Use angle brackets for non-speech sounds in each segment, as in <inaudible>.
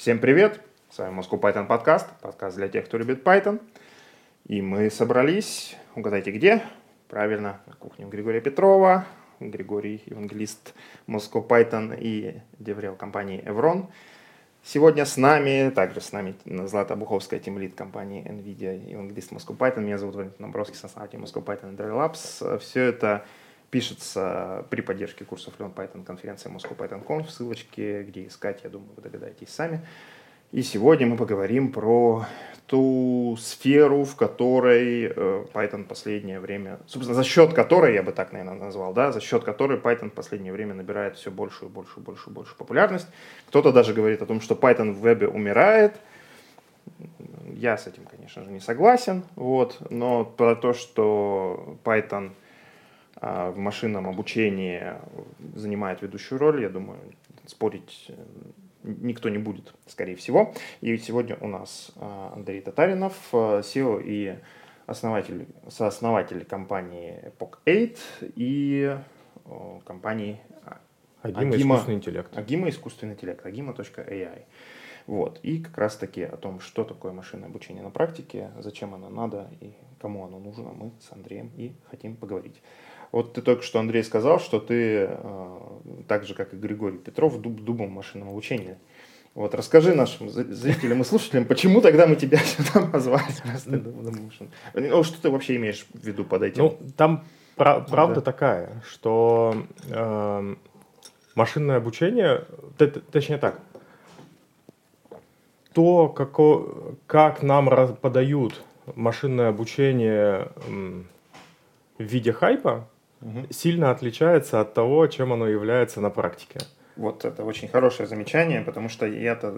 Всем привет! С вами Moscow Python подкаст, подкаст для тех, кто любит Python. И мы собрались, угадайте где? Правильно, на кухне Григория Петрова, Григорий Евангелист Moscow Python и деврел компании Evron. Сегодня с нами, также с нами Злата Буховская, тимлид компании NVIDIA, евангелист Moscow Python. Меня зовут Валентин Набровский, основатель Moscow Python и Dry Labs. Все это пишется при поддержке курсов Learn Python конференции Moscow Python Conf. Ссылочки, где искать, я думаю, вы догадаетесь сами. И сегодня мы поговорим про ту сферу, в которой э, Python последнее время, собственно, за счет которой, я бы так, наверное, назвал, да, за счет которой Python последнее время набирает все большую, большую, большую, большую популярность. Кто-то даже говорит о том, что Python в вебе умирает. Я с этим, конечно же, не согласен, вот, но про то, что Python в машинном обучении занимает ведущую роль, я думаю, спорить э, никто не будет, скорее всего. И сегодня у нас а, Андрей Татаринов, SEO и основатель, сооснователь компании Epoch 8 и компании Агима, Агима искусственный интеллект. Агима искусственный интеллект, agima.ai. Вот. И как раз таки о том, что такое машинное обучение на практике, зачем оно надо и кому оно нужно, мы с Андреем и хотим поговорить. Вот ты только что, Андрей, сказал, что ты, э, так же, как и Григорий Петров, дуб, дубом машинного обучения. Вот расскажи нашим зрителям и слушателям, почему тогда мы тебя <laughs> сюда позвали? Ну, что ты вообще имеешь в виду под этим? Ну, там пра- правда да. такая, что э, машинное обучение, точнее так, то, како, как нам подают машинное обучение в виде хайпа, угу. сильно отличается от того, чем оно является на практике. Вот это очень хорошее замечание, потому что я-то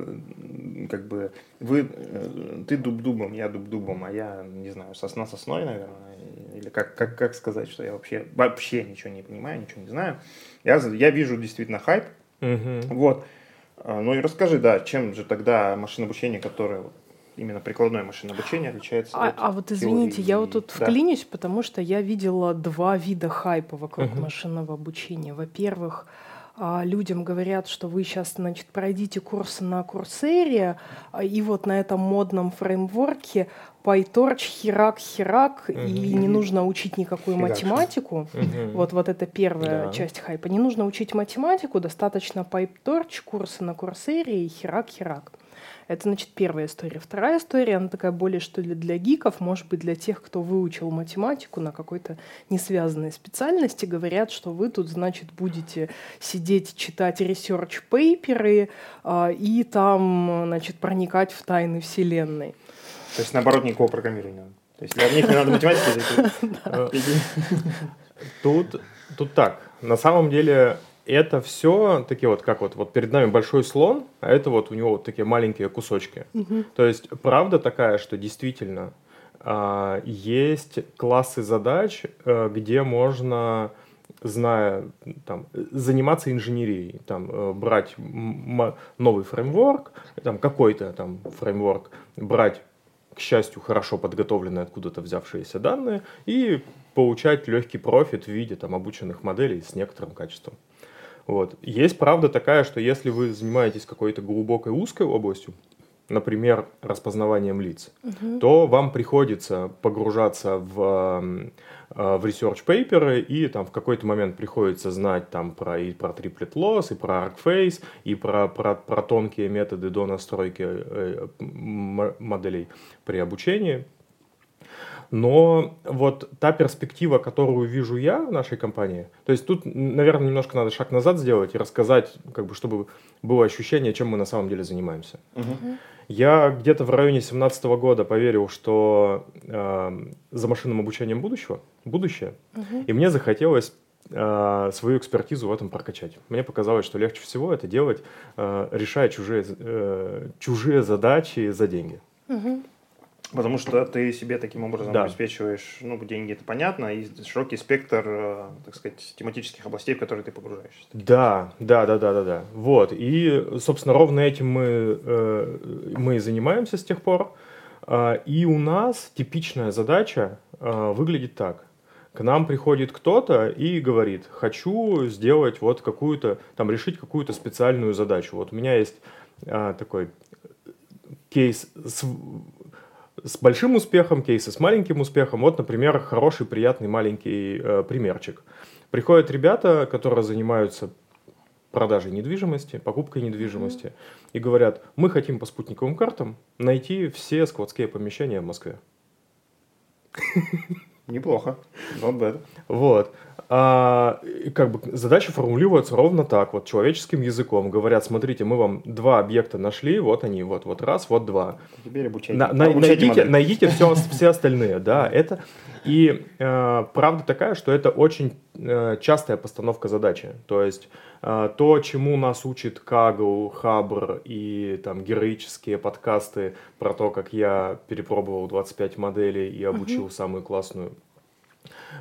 как бы вы э, ты дуб дубом, я дуб дубом, а я не знаю сосна сосной, наверное, или как как как сказать, что я вообще вообще ничего не понимаю, ничего не знаю. Я я вижу действительно хайп, угу. вот. А, ну и расскажи, да, чем же тогда машинное обучение, которое именно прикладное машинное обучение отличается а, от А вот извините, теории. я вот тут да. вклинюсь, потому что я видела два вида хайпа вокруг uh-huh. машинного обучения. Во-первых, а, людям говорят, что вы сейчас, значит, пройдите курсы на Курсере, а, и вот на этом модном фреймворке PyTorch, херак, херак, угу. и не нужно учить никакую Фигачу. математику. Угу. Вот, вот это первая да. часть хайпа. Не нужно учить математику, достаточно PyTorch, курсы на Курсере и херак, херак. Это, значит, первая история. Вторая история, она такая более, что ли, для гиков, может быть, для тех, кто выучил математику на какой-то несвязанной специальности, говорят, что вы тут, значит, будете сидеть, читать research-paper ы э, и там, значит, проникать в тайны Вселенной. То есть, наоборот, никакого программирования. То есть, для них не надо математику. <laughs> <laughs> Тут, тут так. На самом деле, это все такие вот, как вот, вот перед нами большой слон, а это вот у него вот такие маленькие кусочки. Угу. То есть правда такая, что действительно э, есть классы задач, э, где можно зная, там, заниматься инженерией, там, э, брать новый фреймворк, там, какой-то там фреймворк, брать, к счастью, хорошо подготовленные откуда-то взявшиеся данные и получать легкий профит в виде там, обученных моделей с некоторым качеством. Вот. Есть правда такая, что если вы занимаетесь какой-то глубокой узкой областью, например, распознаванием лиц, угу. то вам приходится погружаться в, э, в research paper, и там в какой-то момент приходится знать там про, и про triplet loss, и про arcface, и про, про, про тонкие методы до настройки э, моделей при обучении. Но вот та перспектива, которую вижу я в нашей компании, то есть тут, наверное, немножко надо шаг назад сделать и рассказать, как бы, чтобы было ощущение, чем мы на самом деле занимаемся. Uh-huh. Я где-то в районе 2017 года поверил, что э, за машинным обучением будущего, будущее, uh-huh. и мне захотелось э, свою экспертизу в этом прокачать. Мне показалось, что легче всего это делать, э, решая чужие, э, чужие задачи за деньги. Uh-huh. Потому что ты себе таким образом да. обеспечиваешь, ну, деньги, это понятно, и широкий спектр, э, так сказать, тематических областей, в которые ты погружаешься. Да, да, да, да, да, да. Вот. И, собственно, ровно этим мы, э, мы и занимаемся с тех пор. Э, и у нас типичная задача выглядит так. к нам приходит кто-то и говорит, хочу сделать вот какую-то, там, решить какую-то специальную задачу. Вот у меня есть а, такой кейс с, с большим успехом, кейсы с маленьким успехом. Вот, например, хороший, приятный маленький э, примерчик. Приходят ребята, которые занимаются продажей недвижимости, покупкой недвижимости, mm-hmm. и говорят, мы хотим по спутниковым картам найти все складские помещения в Москве. Неплохо. Not bad. Вот. А, как бы задача формулируется ровно так, вот человеческим языком. Говорят, смотрите, мы вам два объекта нашли, вот они, вот, вот раз, вот два. Теперь обучайте. На, на, обучайте найдите, найдите все, <laughs> все остальные, да, это... И э, правда такая, что это очень э, частая постановка задачи. То есть э, то, чему нас учит Кагл, Хабр и там героические подкасты про то, как я перепробовал 25 моделей и обучил uh-huh. самую классную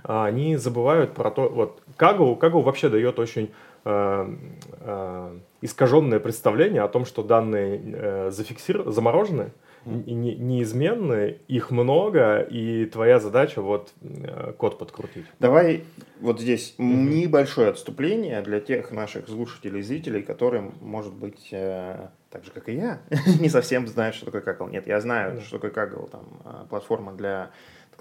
они забывают про то, вот Кагу, Кагу вообще дает очень э, э, искаженное представление о том, что данные э, зафиксированы, заморожены, не, неизменны, их много, и твоя задача вот э, код подкрутить. Давай вот здесь mm-hmm. небольшое отступление для тех наших слушателей и зрителей, которые, может быть, э, так же, как и я, <laughs> не совсем знают, что такое Kaggle. Нет, я знаю, что такое Kaggle, там, э, платформа для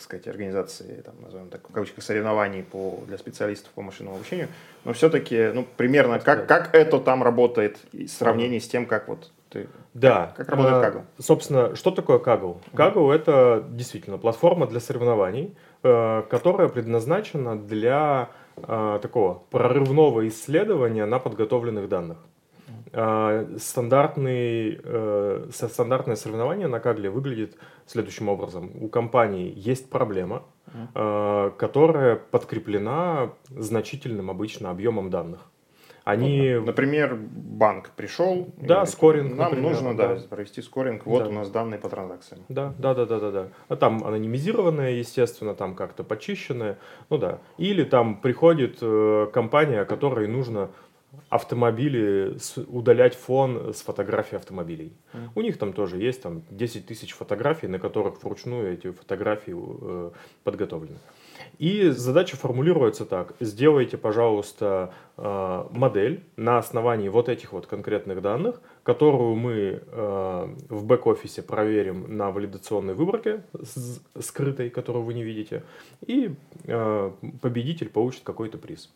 так сказать, организации, там, назовем так, в кавычках, соревнований по, для специалистов по машинному обучению, но все-таки, ну, примерно, как, как это там работает в сравнении с тем, как вот ты... Да. Как, как работает а, Kaggle? Собственно, что такое Kaggle? Kaggle это действительно платформа для соревнований, э, которая предназначена для э, такого прорывного исследования на подготовленных данных. А, стандартный, э, стандартное соревнование на Кагле выглядит следующим образом. У компании есть проблема, э, которая подкреплена значительным обычно объемом данных. Они... Например, банк пришел. Да, скоринг. Нам например, нужно да, да. провести скоринг. Вот да. у нас данные по транзакциям. Да, да, да, да, да, да. А там анонимизированные, естественно, там как-то почищенные. Ну да. Или там приходит э, компания, которой нужно автомобили, удалять фон с фотографий автомобилей. Mm. У них там тоже есть там 10 тысяч фотографий, на которых вручную эти фотографии э, подготовлены. И задача формулируется так. Сделайте, пожалуйста, э, модель на основании вот этих вот конкретных данных, которую мы э, в бэк-офисе проверим на валидационной выборке скрытой, которую вы не видите, и э, победитель получит какой-то приз.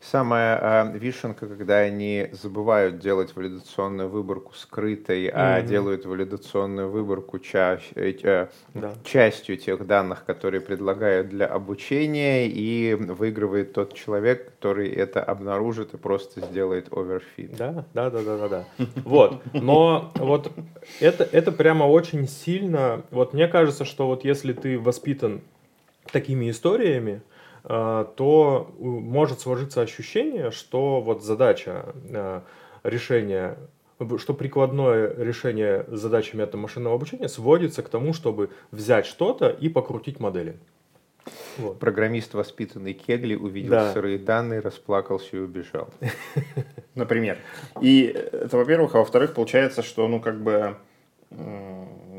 Самая э, вишенка, когда они забывают делать валидационную выборку скрытой, mm-hmm. а делают валидационную выборку ча- э, да. частью тех данных, которые предлагают для обучения, и выигрывает тот человек, который это обнаружит и просто сделает оверфит. Да, да, да, да, да, да. Вот, но вот это, это прямо очень сильно, вот мне кажется, что вот если ты воспитан такими историями, Э, то может сложиться ощущение, что вот задача э, решения что прикладное решение задачи метода машинного обучения сводится к тому, чтобы взять что-то и покрутить модели. Вот. Программист, воспитанный Кегли, увидел да. сырые данные, расплакался и убежал. <laughs> Например. И это, во-первых, а во-вторых, получается, что, ну, как бы,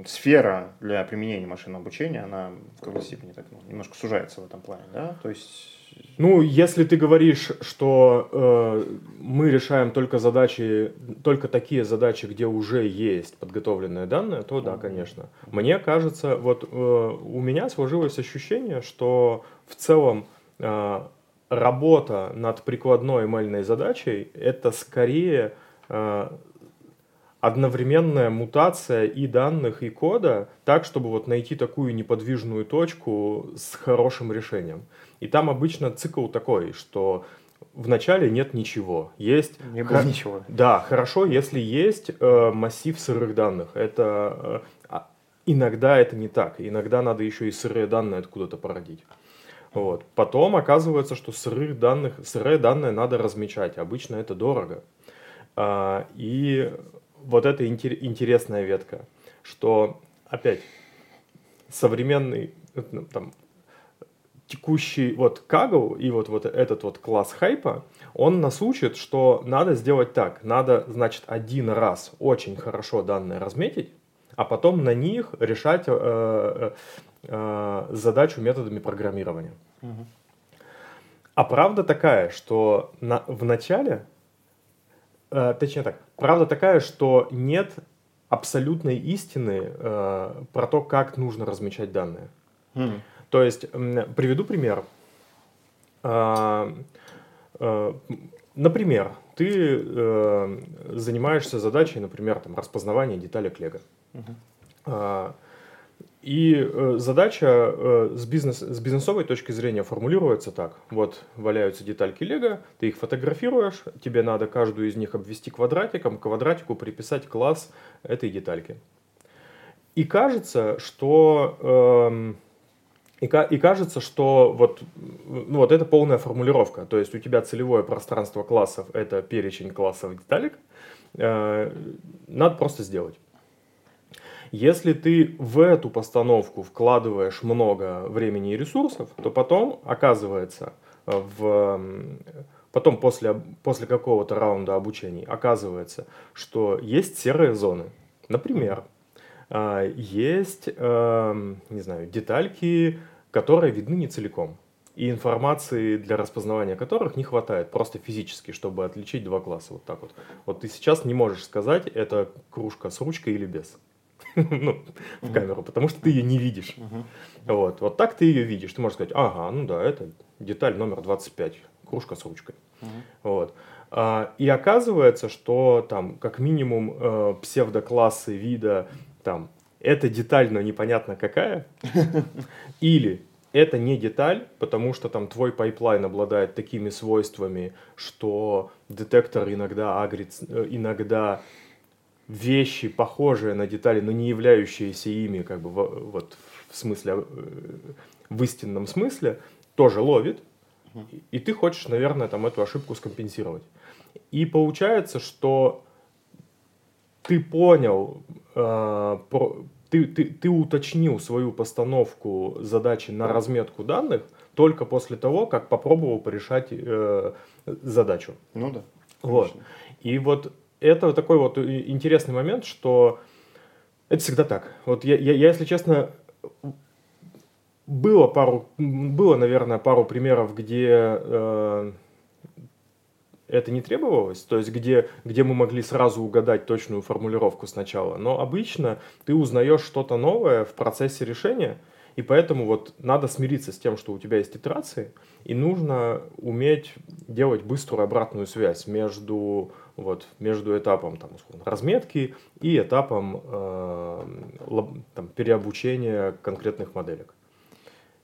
сфера для применения машинного обучения, она в какой-то степени так, ну, немножко сужается в этом плане, да? То есть... Ну, если ты говоришь, что э, мы решаем только задачи, только такие задачи, где уже есть подготовленные данные, то да, конечно. Мне кажется, вот э, у меня сложилось ощущение, что в целом э, работа над прикладной ML задачей это скорее э, одновременная мутация и данных, и кода, так, чтобы вот найти такую неподвижную точку с хорошим решением. И там обычно цикл такой, что вначале нет ничего. Есть... Не было х... ничего. Да, хорошо, если есть э, массив сырых данных. Это... Э, иногда это не так. Иногда надо еще и сырые данные откуда-то породить. Вот. Потом оказывается, что сырых данных, сырые данные надо размечать. Обычно это дорого. А, и вот это интересная ветка, что опять современный ну, там, текущий вот Кагл и вот, вот этот вот класс хайпа, он нас учит, что надо сделать так. Надо, значит, один раз очень хорошо данные разметить, а потом на них решать э, э, э задачу методами программирования. Угу. А правда такая, что на, в начале, э, точнее так, правда такая, что нет абсолютной истины э, про то, как нужно размечать данные. Mm. То есть, приведу пример. Э, э, например, ты э, занимаешься задачей, например, там, распознавания деталек Лего. Uh-huh. И э, задача э, с, бизнес, с бизнесовой точки зрения формулируется так. Вот валяются детальки Лего, ты их фотографируешь, тебе надо каждую из них обвести квадратиком, к квадратику приписать класс этой детальки. И кажется, что... Э, и, и кажется, что вот, ну, вот это полная формулировка. То есть у тебя целевое пространство классов – это перечень классов деталек. Э, надо просто сделать. Если ты в эту постановку вкладываешь много времени и ресурсов, то потом оказывается в потом после, после какого-то раунда обучения оказывается, что есть серые зоны. Например, э, есть, э, не знаю, детальки, которые видны не целиком. И информации для распознавания которых не хватает просто физически, чтобы отличить два класса вот так вот. Вот ты сейчас не можешь сказать, это кружка с ручкой или без. <laughs> ну, в камеру, потому что ты ее не видишь. Вот, вот так ты ее видишь. Ты можешь сказать, ага, ну да, это деталь номер 25, кружка с ручкой. Вот. А, и оказывается, что там как минимум э, псевдоклассы вида, там, это деталь, но непонятно какая, <laughs> или это не деталь, потому что там твой pipeline обладает такими свойствами, что детектор иногда агрит, э, иногда вещи, похожие на детали, но не являющиеся ими, как бы вот в смысле, э, в истинном смысле, тоже ловит, и ты хочешь, наверное, там эту ошибку скомпенсировать. И получается, что ты понял, э, про, ты, ты, ты уточнил свою постановку задачи на разметку данных только после того, как попробовал порешать э, задачу. Ну да. Вот. И вот это такой вот интересный момент, что это всегда так. Вот я, я, я если честно, было пару, было, наверное, пару примеров, где э, это не требовалось, то есть где, где мы могли сразу угадать точную формулировку сначала. Но обычно ты узнаешь что-то новое в процессе решения, и поэтому вот надо смириться с тем, что у тебя есть итерации, и нужно уметь делать быструю обратную связь между, вот, между этапом там, условно, разметки и этапом э, там, переобучения конкретных моделек.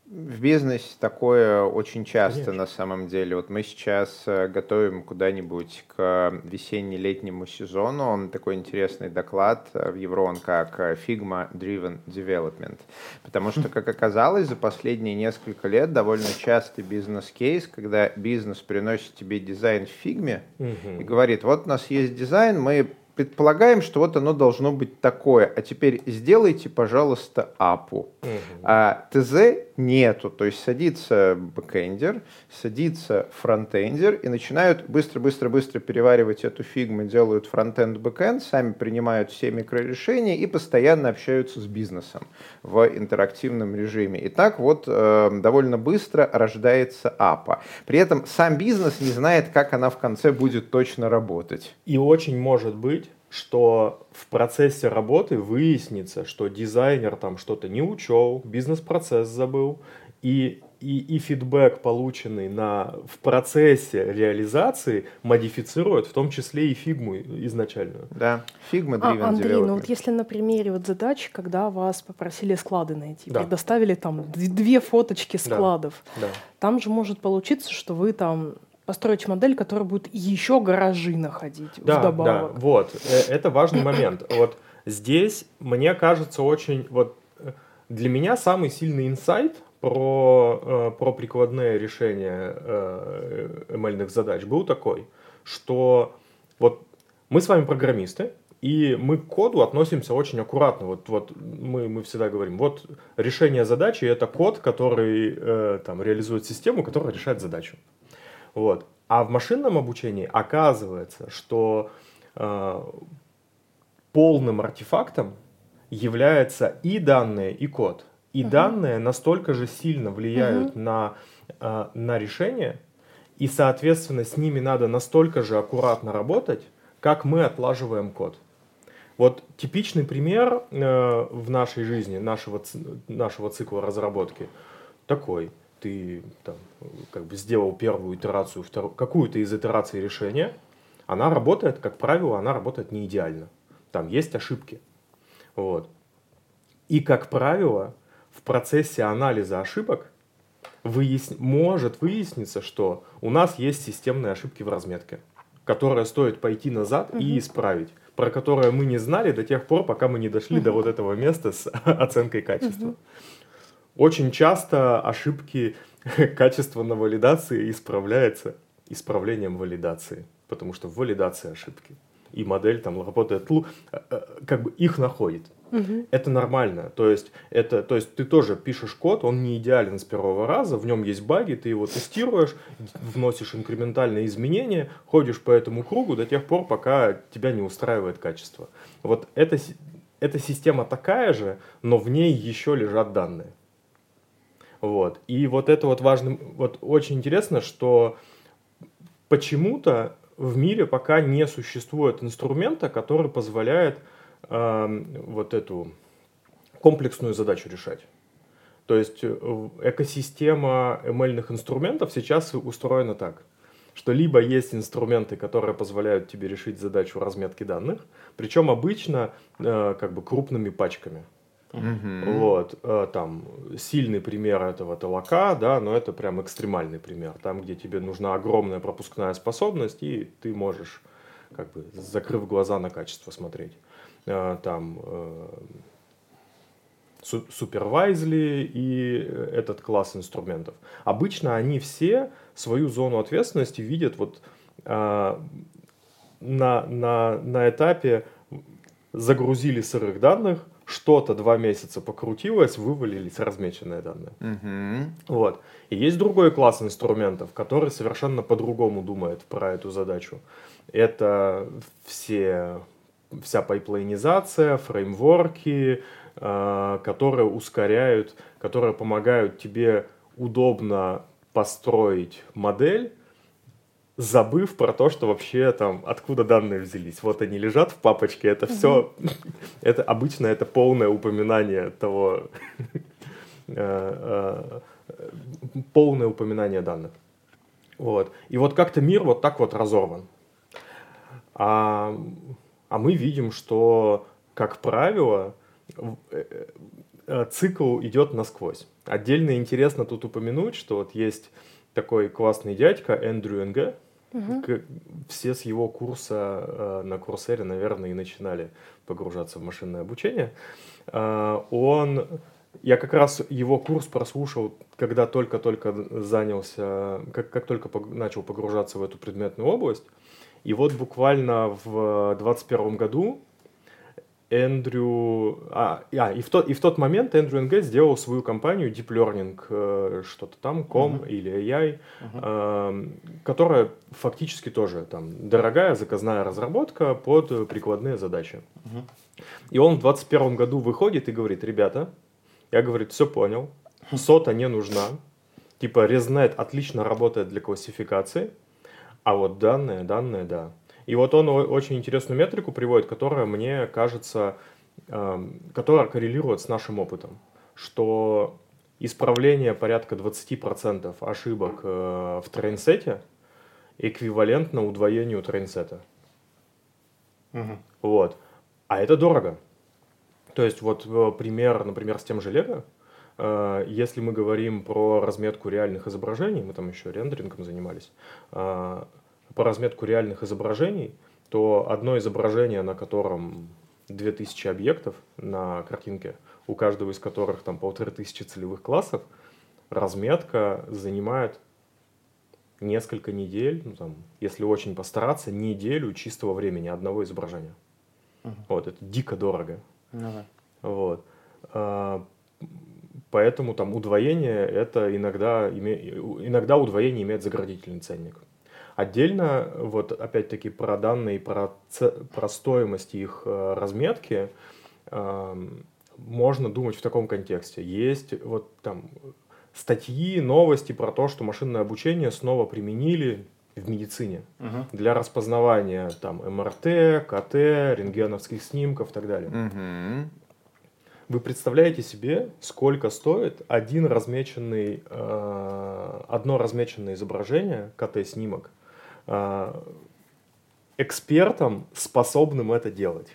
В бизнесе такое очень часто Конечно. на самом деле. Вот мы сейчас э, готовим куда-нибудь к весенне-летнему сезону. Он такой интересный доклад э, в Еврон, как э, Figma Driven Development. Потому что, как оказалось, за последние несколько лет довольно частый бизнес-кейс, когда бизнес приносит тебе дизайн в фигме и говорит, вот у нас есть дизайн, мы предполагаем, что вот оно должно быть такое, а теперь сделайте, пожалуйста, апу. Угу. А ТЗ нету, то есть садится бэкэндер, садится фронтендер и начинают быстро-быстро-быстро переваривать эту фигму, делают фронтенд, бэкэнд, сами принимают все микрорешения и постоянно общаются с бизнесом в интерактивном режиме. И так вот э, довольно быстро рождается апа. При этом сам бизнес не знает, как она в конце будет точно работать. И очень может быть, что в процессе работы выяснится, что дизайнер там что-то не учел, бизнес-процесс забыл, и, и, и фидбэк, полученный на, в процессе реализации, модифицирует, в том числе и фигму изначальную. Да, фигма а, Андрей, ну вот если на примере вот задачи, когда вас попросили склады найти, да. предоставили там две фоточки складов, да. Да. там же может получиться, что вы там построить модель, которая будет еще гаражи находить да, вдобавок. Да, вот, э, это важный момент. Вот здесь, мне кажется, очень, вот для меня самый сильный инсайт про, э, про прикладные решения ML задач был такой, что вот мы с вами программисты, и мы к коду относимся очень аккуратно. Вот, вот мы, мы всегда говорим, вот решение задачи это код, который э, там, реализует систему, которая решает задачу. Вот. А в машинном обучении оказывается, что э, полным артефактом является и данные, и код. И uh-huh. данные настолько же сильно влияют uh-huh. на э, на решение, и, соответственно, с ними надо настолько же аккуратно работать, как мы отлаживаем код. Вот типичный пример э, в нашей жизни, нашего, нашего цикла разработки такой. Ты там, как бы сделал первую итерацию, вторую, какую-то из итераций решения, она работает, как правило, она работает не идеально. Там есть ошибки. Вот. И, как правило, в процессе анализа ошибок выясни, может выясниться, что у нас есть системные ошибки в разметке, которые стоит пойти назад угу. и исправить про которое мы не знали до тех пор, пока мы не дошли до вот этого места с <laughs> оценкой качества. Очень часто ошибки <laughs> качества на валидации исправляются исправлением валидации, потому что в валидации ошибки. И модель там работает, э, э, как бы их находит. Угу. Это нормально. То есть, это, то есть ты тоже пишешь код, он не идеален с первого раза, в нем есть баги, ты его тестируешь, вносишь инкрементальные изменения, ходишь по этому кругу до тех пор, пока тебя не устраивает качество. Вот эта, эта система такая же, но в ней еще лежат данные. Вот. И вот это вот важно, вот очень интересно, что почему-то в мире пока не существует инструмента, который позволяет вот эту комплексную задачу решать. То есть э, экосистема ML инструментов сейчас устроена так, что либо есть инструменты, которые позволяют тебе решить задачу разметки данных, причем обычно э, как бы крупными пачками. Mm-hmm. Вот, э, там сильный пример этого толока, да, но это прям экстремальный пример, там, где тебе нужна огромная пропускная способность, и ты можешь, как бы, закрыв глаза на качество смотреть. Э, там э, супервайзли и этот класс инструментов. Обычно они все свою зону ответственности видят вот а, на, на, на этапе загрузили сырых данных, что-то два месяца покрутилось, вывалились размеченные данные. Mm-hmm. Вот. И есть другой класс инструментов, который совершенно по-другому думает про эту задачу. Это все вся пайплайнизация, фреймворки, э, которые ускоряют, которые помогают тебе удобно построить модель, забыв про то, что вообще там, откуда данные взялись. Вот они лежат в папочке, это все, <laughs> это обычно это полное упоминание того, <laughs> э, э, полное упоминание данных. Вот. И вот как-то мир вот так вот разорван. А а мы видим, что, как правило, э, цикл идет насквозь. Отдельно интересно тут упомянуть, что вот есть такой классный дядька Эндрю Энге. Угу. Все с его курса э, на Курсере, наверное, и начинали погружаться в машинное обучение. Он я как раз его курс прослушал, когда только-только занялся, как, как только начал погружаться в эту предметную область. И вот буквально в 2021 году Эндрю... А, а и, в тот, и в тот момент Эндрю НГ сделал свою компанию Deep Learning, э, что-то там, com uh-huh. или AI, uh-huh. э, которая фактически тоже там дорогая заказная разработка под прикладные задачи. Uh-huh. И он в 2021 году выходит и говорит, ребята, я, говорит, все понял, сота не нужна, типа ResNet отлично работает для классификации, а вот данные, данные, да. И вот он очень интересную метрику приводит, которая мне кажется, э, которая коррелирует с нашим опытом, что исправление порядка 20% ошибок э, в трейнсете эквивалентно удвоению трейнсета. Угу. Вот. А это дорого. То есть вот э, пример, например, с тем же Лего, э, если мы говорим про разметку реальных изображений, мы там еще рендерингом занимались, по разметку реальных изображений, то одно изображение, на котором 2000 объектов на картинке, у каждого из которых там полторы тысячи целевых классов, разметка занимает несколько недель, ну, там, если очень постараться, неделю чистого времени одного изображения. Uh-huh. Вот, это дико дорого. Uh-huh. Вот. А, поэтому там удвоение, это иногда, име... иногда удвоение имеет заградительный ценник. Отдельно, вот опять-таки про данные, про, про стоимость их э, разметки, э, можно думать в таком контексте. Есть вот там статьи, новости про то, что машинное обучение снова применили в медицине Мгм. для распознавания там МРТ, КТ, рентгеновских снимков и так далее. Мгм. Вы представляете себе, сколько стоит один размеченный, э, одно размеченное изображение, КТ-снимок, э, экспертам, способным это делать?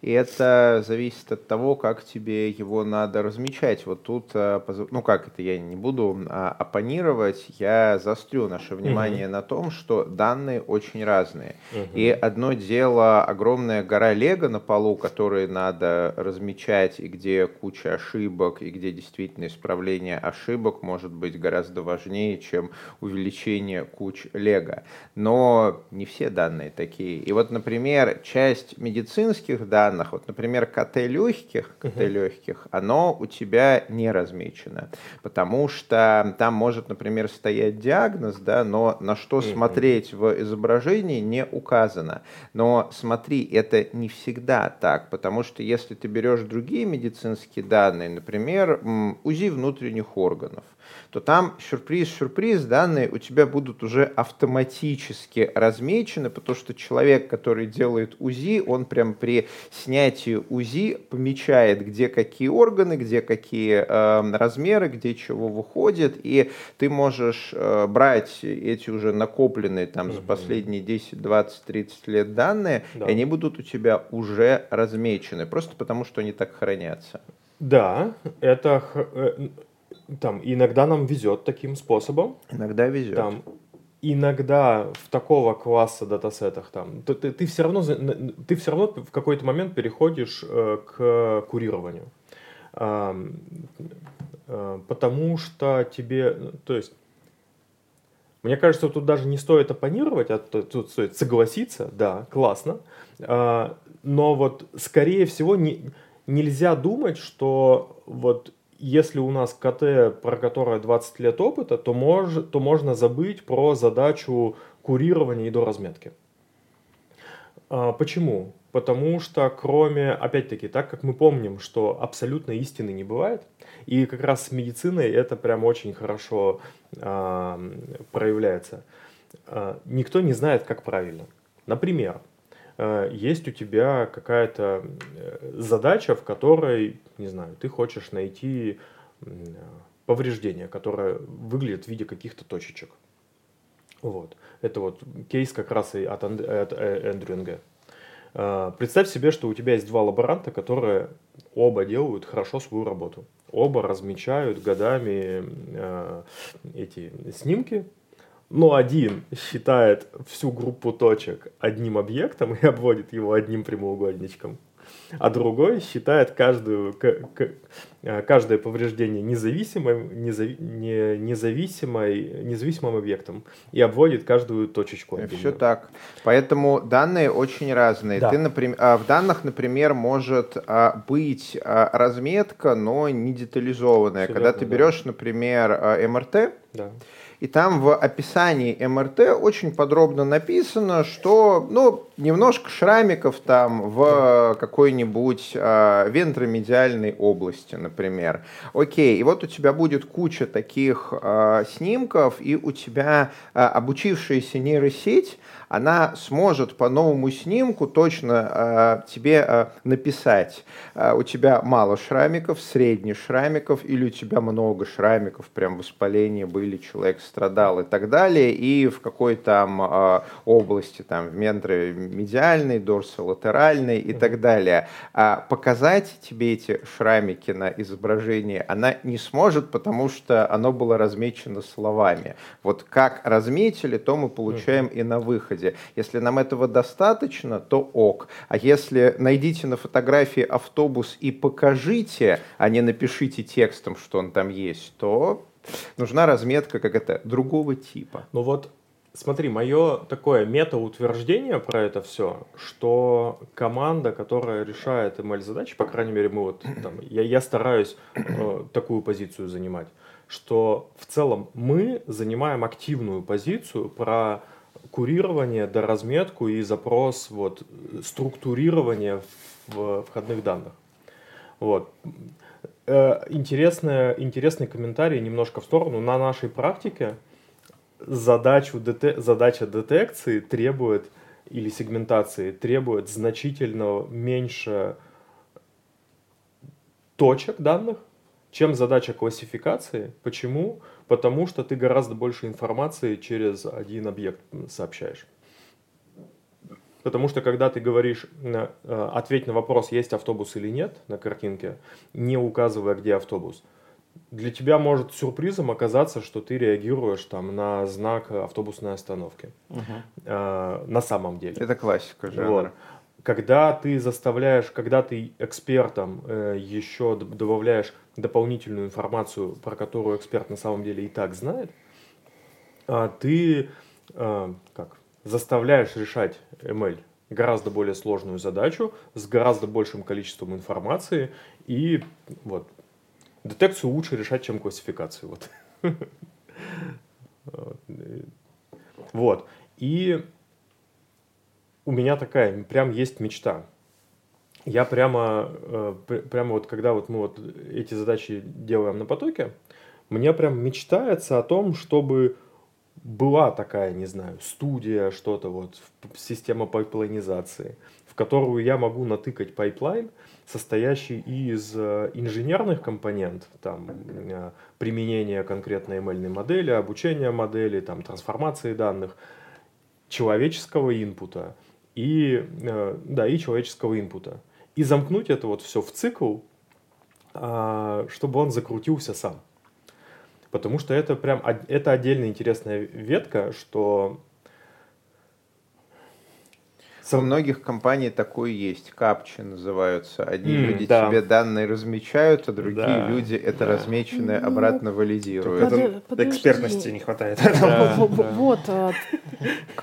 И это зависит от того, как тебе его надо размечать. Вот тут, э, ну как это, я не буду а, оппонировать, я заострю наше внимание на том, что данные очень разные. И одно дело огромная гора лего на полу, которые надо размечать, и где куча ошибок, и где действительно исправление ошибок может быть гораздо важнее, чем увеличение куч лего. Но не все данные такие. И вот, например, часть медицинских данных, вот, например, КТ легких, КТ легких, оно у тебя не размечено, потому что там может, например, стоять диагноз, да, но на что смотреть в изображении не указано. Но смотри, это не всегда так, потому что если ты берешь другие медицинские данные, например, УЗИ внутренних органов, то там сюрприз-сюрприз, данные у тебя будут уже автоматически размечены, потому что человек, который делает УЗИ, он прям при снятии УЗИ помечает, где какие органы, где какие э, размеры, где чего выходит, и ты можешь э, брать эти уже накопленные там за последние 10, 20, 30 лет данные, Да. и они будут у тебя уже размечены, просто потому что они так хранятся. Да, это э, там иногда нам везет таким способом. Иногда везет. Там иногда в такого класса датасетах там ты, ты, все равно ты все равно в какой-то момент переходишь э, к курированию, Ам, э, потому что тебе, ну, то есть мне кажется, тут даже не стоит оппонировать, а тут стоит согласиться, да, классно. А, Но вот, скорее всего, не, нельзя думать, что вот если у нас КТ, про которое 20 лет опыта, то, мож, то можно забыть про задачу курирования и доразметки. А, Почему? Потому что кроме, опять-таки, так как мы помним, что абсолютно истины не бывает, и как раз с медициной это прям очень хорошо а, проявляется, а, никто не знает, как правильно. Например, есть у тебя какая-то э, задача, в которой, не знаю, ты хочешь найти повреждение, которое выглядит в виде каких-то точечек. Вот. Это вот кейс как раз и от, Анд- э, Эндрю Нг. Представь себе, что у тебя есть два лаборанта, которые оба делают хорошо свою работу. Оба размечают годами э, эти снимки, но один считает всю группу точек одним объектом и обводит его одним прямоугольничком, а другой считает каждую, каждое повреждение независимым, незави- не- независимой, независимым объектом и обводит каждую точечку. Все отдельно. так. Поэтому данные очень разные. Да. Ты, например, а, в данных, например, может а, быть а, разметка, но не детализованная. Всё Когда верно, ты да. берешь, например, а, МРТ, Да. и там в описании МРТ очень подробно написано, что, ну, немножко шрамиков там в какой-нибудь вентромедиальной области, например. Окей, и вот у тебя будет куча таких а, снимков, и у тебя а, обучившаяся нейросеть, она сможет по новому снимку точно а, тебе а, написать, а, у тебя мало шрамиков, средний шрамиков, или у тебя много шрамиков, прям воспаления были, человек страдал и так далее, и в какой там а, области, там, в медиальной, дорсолатеральной и так далее. А показать тебе эти шрамики на изображении она не сможет, потому что оно было размечено словами. Вот как разметили, то мы получаем и на выходе. Если нам этого достаточно, то ок. А если найдите на фотографии автобус и покажите, а не напишите текстом, что он там есть, то нужна разметка как это другого типа. Ну вот, смотри, мое такое метаутверждение про это все, что команда, которая решает ML-задачи, по крайней мере, мы вот там, я, я стараюсь э, такую позицию занимать, что в целом мы занимаем активную позицию про курирование, доразметку и запрос вот структурирования в входных данных. Вот. Э, интересный, интересный комментарий немножко в сторону. На нашей практике задачу, задача детекции требует или сегментации требует значительно меньше точек данных, чем задача классификации. Почему? Потому что ты гораздо больше информации через один объект сообщаешь. Потому что когда ты говоришь, э, ответь на вопрос, есть автобус или нет на картинке, не указывая, где автобус, для тебя может сюрпризом оказаться, что ты реагируешь там на знак автобусной остановки. Угу. Э, на самом деле. Это классика жанра. Вот. Когда ты заставляешь, когда ты экспертам э, еще добавляешь дополнительную информацию, про которую эксперт на самом деле и так знает, э, ты э, как, заставляешь решать ML гораздо более сложную задачу с гораздо большим количеством информации и вот детекцию лучше решать, чем классификацию. Вот. Вот. И у меня такая, прям есть мечта. Я прямо, э, прямо вот когда вот мы вот эти задачи делаем на потоке, мне прям мечтается о том, чтобы была такая, не знаю, студия, что-то вот, система пайплайнизации, которую я могу натыкать пайплайн, состоящий из э, инженерных компонент, там, э, применения конкретной ML модели, обучения модели, там, трансформации данных, человеческого инпута и, э, да, и человеческого инпута. И замкнуть это вот все в цикл, а, чтобы он закрутился сам. Потому что это прям это отдельно интересная ветка, что у многих компаний такое есть. Капчи называются. Одни mm, люди да. тебе данные размечают, а другие да, люди это да. размеченное ну, обратно валидируют. Под, подожди. Экспертности не хватает. Вот. А,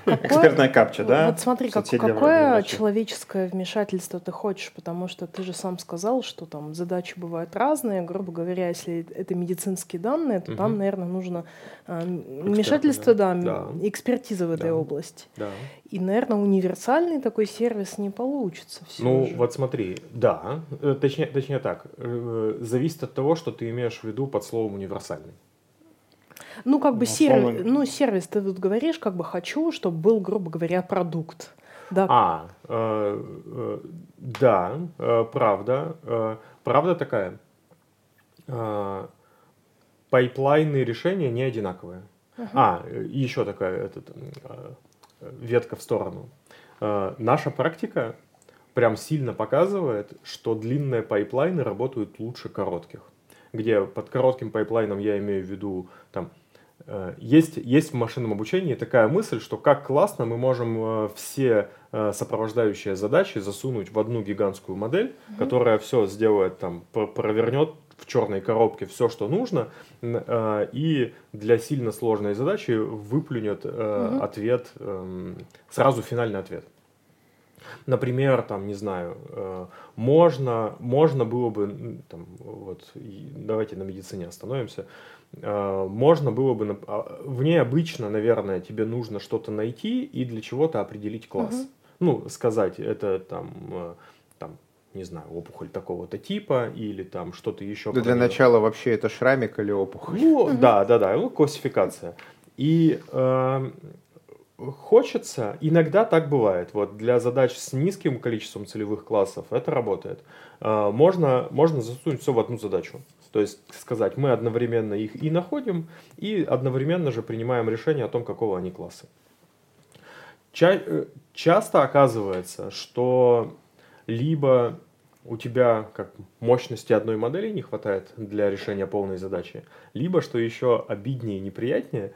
Экспертная капча, да? Вот смотри, какое человеческое вмешательство ты хочешь, потому что ты же сам сказал, что там задачи бывают разные. Грубо говоря, если это медицинские данные, то там, наверное, нужно а, вмешательство, да, экспертиза в этой области. И, наверное, универсальный такой сервис не получится. Ну, же. вот смотри, да, э, точнее, точнее так, э, зависит от того, что ты имеешь в виду под словом универсальный. Ну, как бы ну, сервис, ну, сервис, ты тут говоришь, как бы хочу, чтобы был, грубо говоря, продукт. Да. А, э, э, да, э, правда. Э, правда такая. Э, пайплайны решения не одинаковые. Uh-huh. А, еще такая этот, э, ветка в сторону. Э, наша практика прям сильно показывает, что длинные пайплайны работают лучше коротких. Где под коротким пайплайном я имею в виду там э, есть, есть в машинном обучении такая мысль, что как классно мы можем э, все сопровождающие задачи засунуть в одну гигантскую модель, mm-hmm. которая все сделает, там, провернет в черной коробке все, что нужно, э, и для сильно сложной задачи выплюнет угу. ответ, эм, сразу финальный ответ. Например, там, не знаю, э, можно, можно было бы, там, вот, давайте на медицине остановимся, можно было бы, а, в ней обычно, наверное, тебе нужно что-то найти и для чего-то определить класс. Угу. Ну, сказать, это там не знаю, опухоль такого-то типа или там что-то еще. Да для начала вообще это шрамик или опухоль? Ну, да, да, да, ну, классификация. И э, хочется, иногда так бывает, вот для задач с низким количеством целевых классов это работает. Э, можно, можно засунуть все в одну задачу. То есть сказать, мы одновременно их и находим, и одновременно же принимаем решение о том, какого они класса. Ча- э, часто оказывается, что либо у тебя как мощности одной модели не хватает для решения полной задачи, либо, что еще обиднее и неприятнее,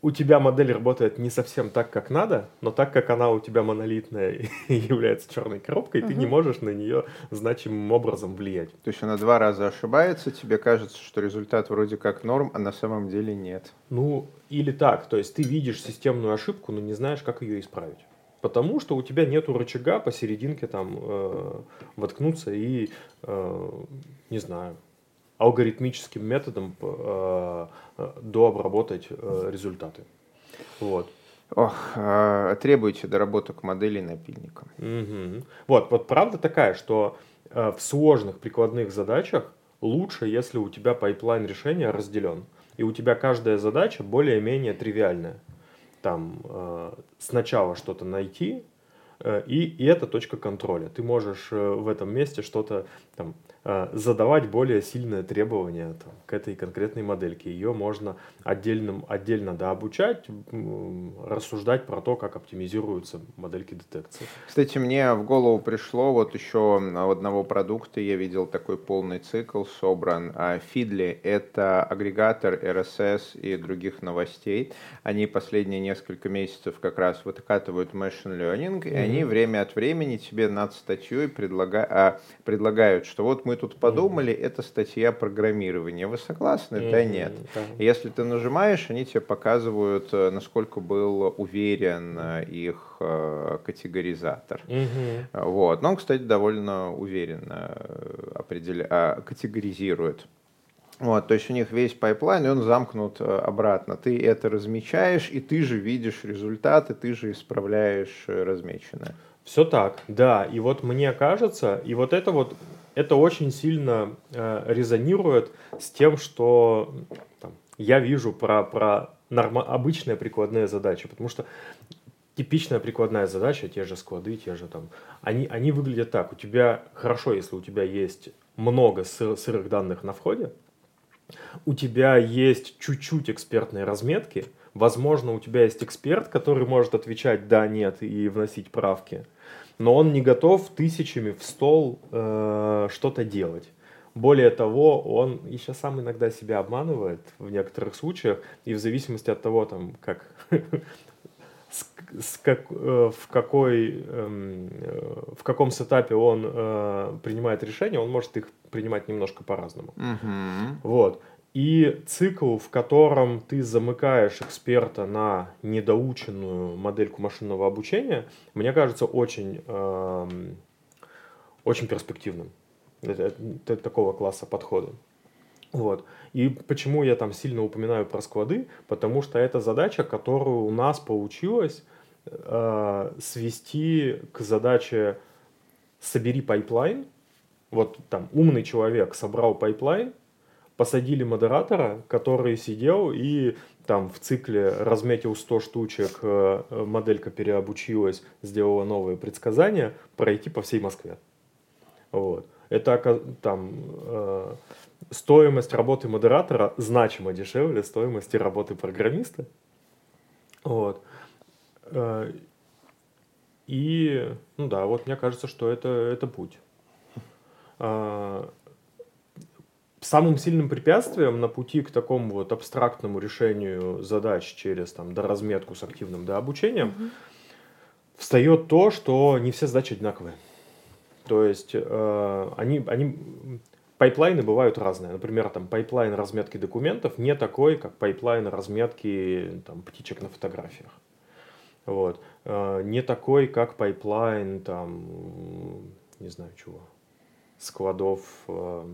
у тебя модель работает не совсем так, как надо, но так как она у тебя монолитная <laughs> и является черной коробкой, угу. ты не можешь на нее значимым образом влиять. То есть она два раза ошибается, тебе кажется, что результат вроде как норм, а на самом деле нет. Ну, или так, то есть ты видишь системную ошибку, но не знаешь, как ее исправить. Потому что у тебя нету рычага посерединке там э, воткнуться и, э, не знаю, алгоритмическим методом э, э, дообработать э, результаты. Вот. Ох, э, требуете доработок моделей напильником. Угу. Вот, вот правда такая, что э, в сложных прикладных задачах лучше, если у тебя пайплайн решения разделен. И у тебя каждая задача более-менее тривиальная. Там э, сначала что-то найти, э, и, и это точка контроля. Ты можешь э, в этом месте что-то там задавать более сильные требования там, к этой конкретной модельке. Ее можно отдельным, отдельно да, обучать, рассуждать про то, как оптимизируются модельки детекции. Кстати, мне в голову пришло вот еще одного продукта, я видел такой полный цикл собран. Feedly — это агрегатор RSS и других новостей. Они последние несколько месяцев как раз выкатывают machine learning, mm-hmm. и они время от времени тебе над статьей предлага... а, предлагают, что вот мы тут подумали, это статья программирования. Вы согласны? Да, нет. Если ты нажимаешь, они тебе показывают, э, насколько был уверен э, их э, категоризатор. Вот. Но он, кстати, довольно уверенно определя... А, категоризирует. Вот, то есть у них весь пайплайн, и он замкнут обратно. Ты это размечаешь, и ты же видишь результаты, ты же исправляешь размеченное. Все так, да. И вот мне кажется, и вот это вот это очень сильно э, резонирует с тем, что там, я вижу про, про норма- обычные прикладные задачи, потому что типичная прикладная задача, те же склады, те же там, они, они выглядят так. У тебя хорошо, если у тебя есть много сыр, сырых данных на входе, у тебя есть чуть-чуть экспертной разметки, возможно, у тебя есть эксперт, который может отвечать да, нет и вносить правки – но он не готов тысячами в стол э, что-то делать. Более того, он еще сам иногда себя обманывает в некоторых случаях, и в зависимости от того, там, как, <laughs> с, с как, э, в, какой, эм, э, в каком сетапе он э, принимает решения, он может их принимать немножко по-разному. Mm-hmm. Вот. И цикл, в котором ты замыкаешь эксперта на недоученную модельку машинного обучения, мне кажется очень, э, очень перспективным. Это, это такого класса подхода. Вот. И почему я там сильно упоминаю про склады? Потому что это задача, которую у нас получилось э, свести к задаче «собери пайплайн». Вот там умный человек собрал пайплайн, посадили модератора, который сидел и там в цикле разметил 100 штучек, э, моделька переобучилась, сделала новые предсказания, пройти по всей Москве. Вот. Это там э, стоимость работы модератора значимо дешевле стоимости работы программиста. Вот. Э, и, ну да, вот мне кажется, что это, это путь. А, самым сильным препятствием на пути к такому вот абстрактному решению задач через там доразметку с активным дообучением угу. встает то, что не все задачи одинаковые. То есть э, они, они пайплайны бывают разные. Например, там пайплайн разметки документов не такой, как пайплайн разметки там, птичек на фотографиях. Вот. Э, не такой, как пайплайн там, не знаю чего, складов э,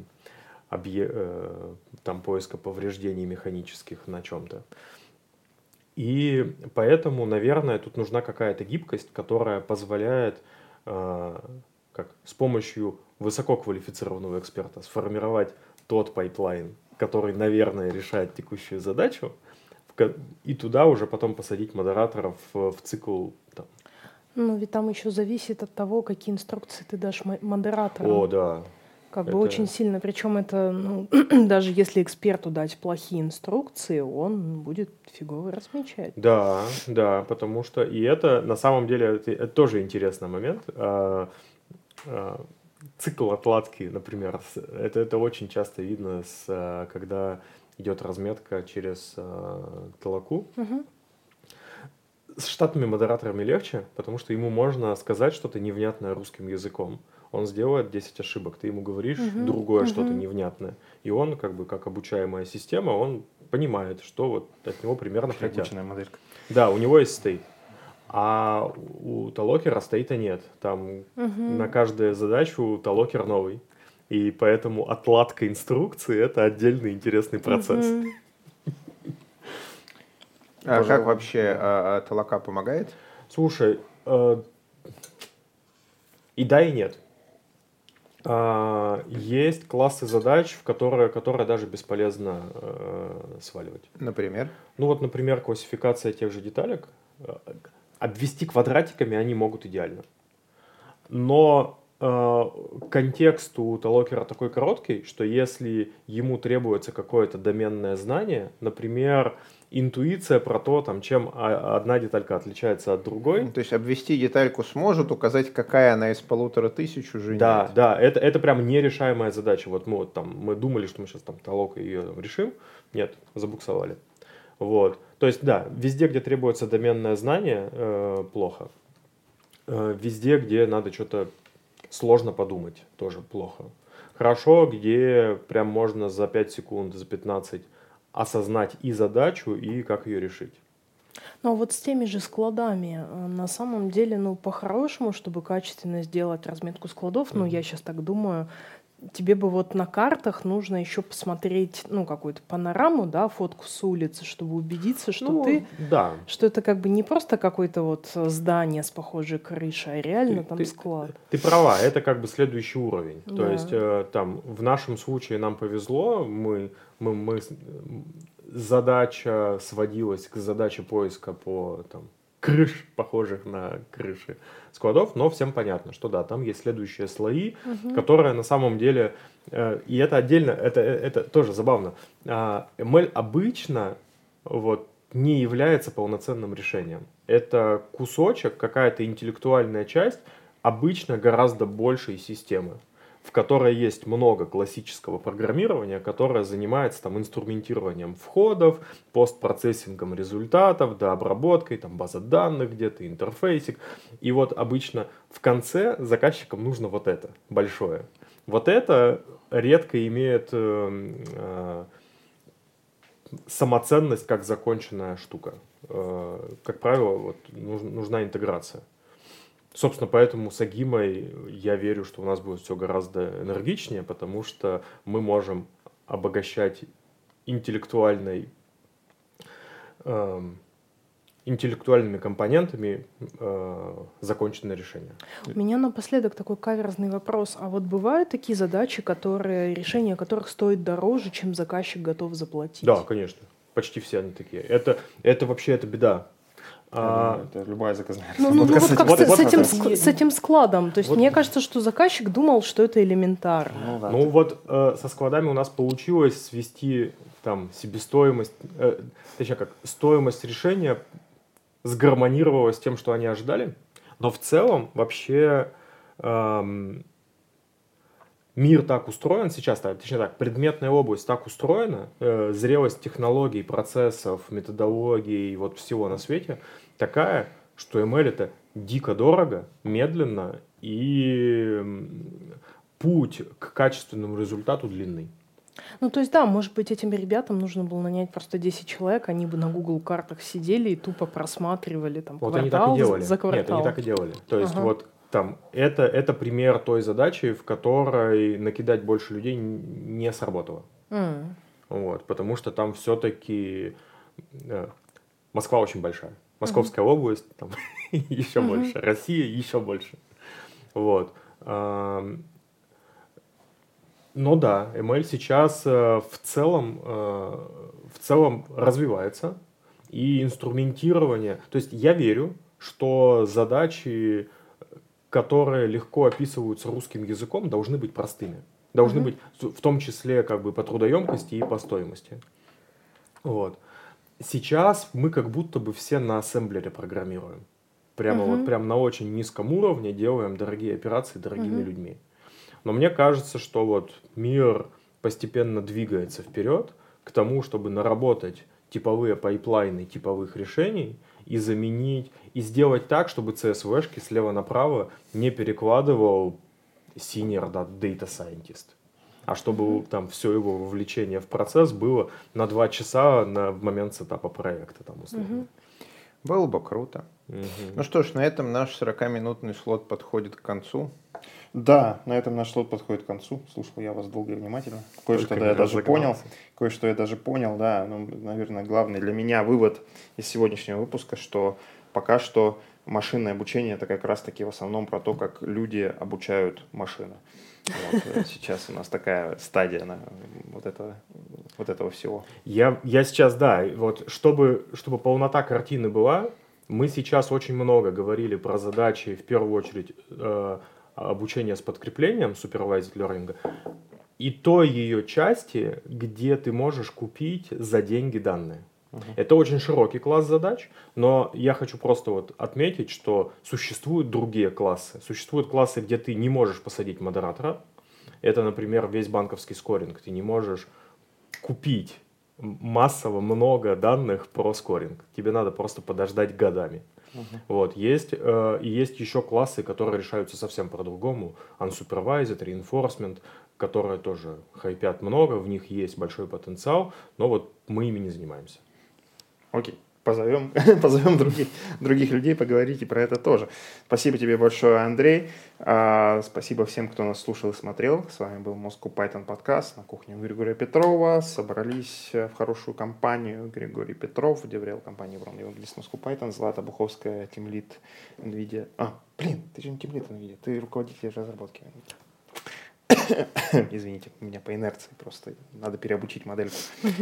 объе, э, там, поиска повреждений механических на чем-то. И поэтому, наверное, тут нужна какая-то гибкость, которая позволяет э, как, с помощью высококвалифицированного эксперта сформировать тот пайплайн, который, наверное, решает текущую задачу, и туда уже потом посадить модераторов в, в цикл там. Ну, ведь там еще зависит от того, какие инструкции ты дашь модератору. О, да. Как это... бы очень сильно. Причем это, ну, <clears throat> даже если эксперту дать плохие инструкции, он будет фигово размечать. Да, да, потому что и это на самом деле это, это тоже интересный момент. А, а, цикл отладки, например, это, это очень часто видно, с, а, когда идет разметка через а, толоку. Угу. С штатными модераторами легче, потому что ему можно сказать что-то невнятное русским языком он сделает 10 ошибок. Ты ему говоришь угу, другое угу. что-то невнятное. И он, как бы, как обучаемая система, он понимает, что вот от него примерно хотят. моделька. Да, у него есть стейт. А у Талокера стейта нет. Там угу. на каждую задачу Талокер новый. И поэтому отладка инструкции это отдельный интересный процесс. Угу. А как вообще а, а, Талака помогает? Слушай, э, и да, и нет. А, есть классы задач, в которые, которые даже бесполезно э, сваливать. Например? Ну вот, например, классификация тех же деталек. Э, обвести квадратиками они могут идеально. Но контекст у талокера такой короткий, что если ему требуется какое-то доменное знание, например, интуиция про то, там, чем одна деталька отличается от другой. Ну, то есть обвести детальку сможет, указать, какая она из полутора тысяч уже Да, нет. да, это, это прям нерешаемая задача. Вот мы вот там, мы думали, что мы сейчас там толок ее там, решим. Нет, забуксовали. Вот. То есть, да, везде, где требуется доменное знание, э, плохо. Э, везде, где надо что-то сложно подумать, тоже плохо. Хорошо, где прям можно за 5 секунд, за 15 осознать и задачу, и как ее решить. Ну а вот с теми же складами, э, на самом деле, ну по-хорошему, чтобы качественно сделать разметку складов, mm-hmm. ну я сейчас так думаю, тебе бы вот на картах нужно еще посмотреть, ну, какую-то панораму, да, фотку с улицы, чтобы убедиться, что ну, ты, да. что это как бы не просто какое-то вот здание с похожей крышей, а реально ты, там ты, склад. Ты, ты права, это как бы следующий уровень. Да. То есть э, там в нашем случае нам повезло, мы, мы, мы задача сводилась к задаче поиска по там крыш, похожих на крыши складов, но всем понятно, что да, там есть следующие слои, угу. которые на самом деле, э, и это отдельно, это, это тоже забавно, э, ML обычно вот, не является полноценным решением. Это кусочек, какая-то интеллектуальная часть, обычно гораздо большей системы в которой есть много классического программирования, которое занимается там инструментированием входов, постпроцессингом результатов, да, обработкой, там база данных где-то, интерфейсик. И вот обычно в конце заказчикам нужно вот это большое. Вот это редко имеет э, э, самоценность как законченная штука. Э, как правило, вот, нужна интеграция. Собственно, поэтому с Агимой я верю, что у нас будет все гораздо энергичнее, потому что мы можем обогащать интеллектуальной, эм, интеллектуальными компонентами э, законченное решение. У меня напоследок такой каверзный вопрос. А вот бывают такие задачи, которые, решение которых стоит дороже, чем заказчик готов заплатить? Да, конечно. Почти все они такие. Это, это вообще это беда. А, это любая заказная ну, ну, ну вот как вот, с, вот, с, этим, вот, с этим складом. То есть вот. мне кажется, что заказчик думал, что это элементарно. Ну, да, ну вот э, со складами у нас получилось свести там себестоимость, э, точнее как, стоимость решения сгармонировала с тем, что они ожидали. Но в целом вообще эм, мир так устроен сейчас, точнее так, предметная область так устроена, э, зрелость технологий, процессов, методологий, вот всего на свете – такая, что ML это дико дорого, медленно и путь к качественному результату длинный. Ну, то есть, да, может быть, этим ребятам нужно было нанять просто 10 человек, они бы на Google картах сидели и тупо просматривали там вот квартал они так и делали. за квартал. Нет, они так и делали. То есть, ага. вот там, это, это пример той задачи, в которой накидать больше людей не сработало. Mm. Вот, потому что там все-таки э, Москва очень большая. Московская mm-hmm. область, там <laughs> еще mm-hmm. больше, Россия еще больше. Вот. Но да, ML сейчас э, в целом, э, в целом развивается. И инструментирование. То есть я верю, что задачи, которые легко описываются русским языком, должны быть простыми. Должны mm-hmm. быть в том числе как бы по трудоемкости и по стоимости. Вот сейчас мы как будто бы все на ассемблере программируем. Прямо угу. вот прям на очень низком уровне делаем дорогие операции дорогими угу. людьми. Но мне кажется, что вот мир постепенно двигается вперед к тому, чтобы наработать типовые пайплайны типовых решений и заменить, и сделать так, чтобы CSV-шки слева направо не перекладывал senior data scientist а чтобы там все его вовлечение в процесс было на два часа на момент сетапа проекта там условно. Угу. Было бы круто. Угу. Ну что ж, на этом наш 40-минутный слот подходит к концу. Да, на этом наш слот подходит к концу. Слушал я вас долго и внимательно. Кое-что да, я даже понял. Кое-что я даже понял, да. Ну, наверное, главный для меня вывод из сегодняшнего выпуска, что пока что машинное обучение это как раз-таки в основном про то, как люди обучают машины. Вот, э, сейчас у нас такая стадия на вот, этого, вот этого всего. Я, я сейчас, да, вот чтобы, чтобы полнота картины была, мы сейчас очень много говорили про задачи, в первую очередь, э, обучения с подкреплением, supervised learning, и той ее части, где ты можешь купить за деньги данные. Uh-huh. Это очень широкий класс задач, но я хочу просто вот отметить, что существуют другие классы. Существуют классы, где ты не можешь посадить модератора. Это, например, весь банковский скоринг. Ты не можешь купить массово много данных про скоринг. Тебе надо просто подождать годами. Uh-huh. Вот, есть, э, есть еще классы, которые решаются совсем по-другому. Unsupervised, reinforcement, которые тоже хайпят много, в них есть большой потенциал, но вот мы ими не занимаемся. Окей позовем, <laughs> позовем других, других людей поговорить и про это тоже. Спасибо тебе большое, Андрей. А, спасибо всем, кто нас слушал и смотрел. С вами был Moscow Python подкаст на кухне Григория Петрова. Собрались в хорошую компанию Григорий Петров, Деврел компании Врон Евангелист Moscow Python, Злата Буховская, тимлит NVIDIA. А, блин, ты же не тимлит NVIDIA, ты руководитель разработки. <coughs> Извините, у меня по инерции просто надо переобучить модель.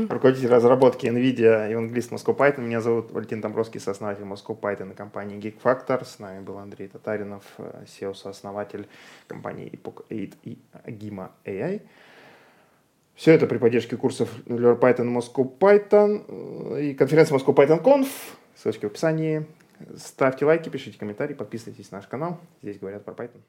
Руководитель разработки NVIDIA и английст Moscow Python. Меня зовут Валентин Домбровский, сооснователь Moscow Python и компании Geek Factor. С нами был Андрей Татаринов, SEO-сооснователь компании Epoch 8 и Agima AI. Все это при поддержке курсов Learn Python Moscow Python и конференции Moscow Python Conf. Ссылочки в описании. Ставьте лайки, пишите комментарии, подписывайтесь на наш канал. Здесь говорят про Python.